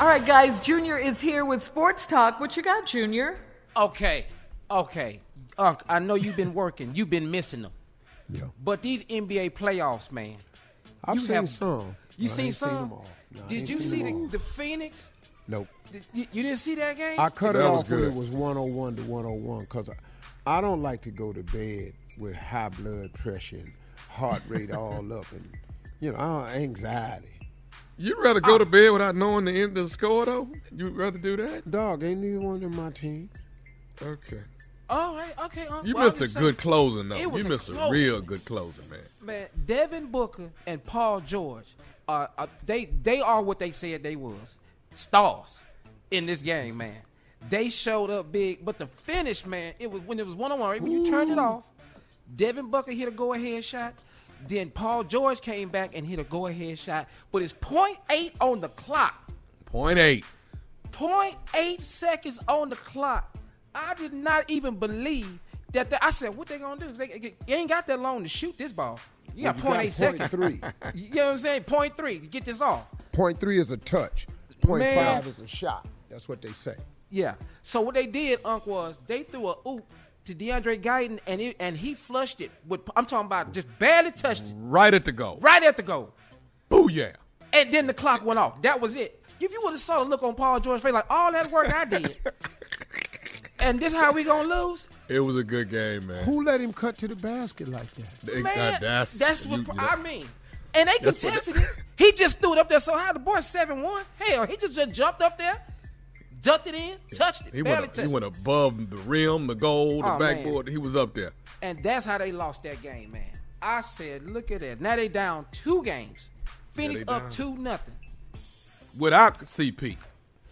all right, guys, Junior is here with Sports Talk. What you got, Junior? Okay, okay. Unc, I know you've been working. You've been missing them. Yeah. But these NBA playoffs, man. I've you seen have, some. You no, seen some? Seen them all. No, Did you see the, the, Phoenix? Nope. Did, you, you, didn't see that game? I cut that it off good. when it was 101 to 101 because I, I don't like to go to bed with high blood pressure and heart rate all up and, you know, anxiety. You'd rather go to bed without knowing the end of the score, though? You'd rather do that? Dog, ain't neither one of my team. Okay. All right, okay. Um, you well, missed a saying, good closing, though. You missed a, a, real good closing, man. Man, Devin Booker and Paul George, uh, uh, they they are what they said they was, stars in this game, man. They showed up big, but the finish, man, it was when it was one on one. Right when you turned it off, Devin Booker hit a go ahead shot. Then Paul George came back and hit a go-ahead shot, but it's 0.8 on the clock. 0.8. 0.8 seconds on the clock. I did not even believe that. The, I said, "What they gonna do? They, they, ain't got that long to shoot this ball. You got well, 0.8 seconds. Three. you know what I'm saying? 0.3 to get this off. 0.3 is a touch. 0.5 is a shot. That's what they say. Yeah. So what they did, Unc, was they threw a oop to DeAndre Ayton, and it, and he flushed it with. I'm talking about just barely touched it. Right at the goal. Right at the goal. Booyah! And then the clock went off. That was it. If you would have saw the look on Paul George's face, like all that work I did, and this how we gonna lose? It was a good game, man. Who let him cut to the basket like that? Man, that's that's what you, I mean. And they contested it. He just threw it up there. So how the boy seven one? Hell, he just, just jumped up there ducked it in, touched it, he barely went, touched He went above the rim, the goal, the Oh, backboard. He was up there. And that's how they lost that game, man. I said, look at that. Now they down two games. Phoenix they up two nothing. Without CP.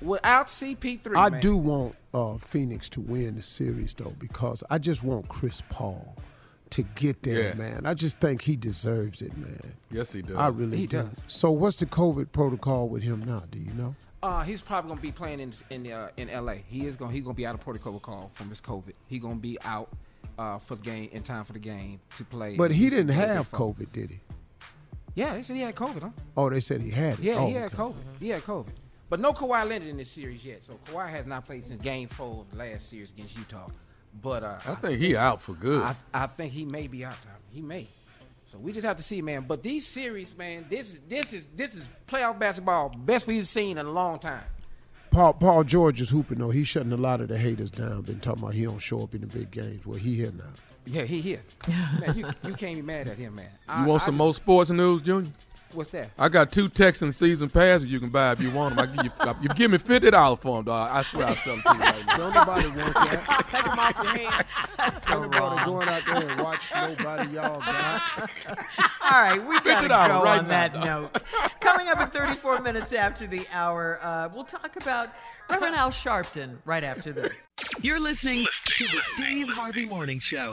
Without CP3. I man. do want uh, Phoenix to win the series though because I just want Chris Paul to get there, Yeah. man. I just think he deserves it, man. Yes, he does. I really He do. does. So what's the COVID protocol with him now? Do you know? Uh, he's probably gonna be playing in in uh, in LA. He is gonna he's gonna be out of protocol call from his COVID. He gonna be out. uh, for the game in time for the game to play. But he didn't have football. COVID, did he? Yeah, they said he had COVID, huh? Oh, they said he had it. Yeah, oh, he had okay. COVID. He had COVID. But no Kawhi Leonard in this series yet. So Kawhi has not played since Game Four of the last series against Utah. But uh, I think he out for good. I, I think he may be out. Time. He may. So we just have to see, man. But these series, man, this is this is this is playoff basketball best we've seen in a long time. Paul Paul George is hooping though. He's shutting a lot of the haters down. Been talking about he don't show up in the big games. Well, he here now. Yeah, he here. man, you, you can't be mad at him, man. You want some more sports news, Junior? What's that? I got two Texan season passes you can buy if you want them. I give you, you give me fifty dollars for them, dog. I swear I'll sell them to you right now. Don't nobody want that. Take them off your hands. That's so Don't nobody wrong. going out there and watch nobody y'all got. All right, we got to go right on now, that note. Coming up at 34 minutes after the hour, uh, we'll talk about Reverend Al Sharpton right after this. You're listening to the Steve Harvey Morning Show.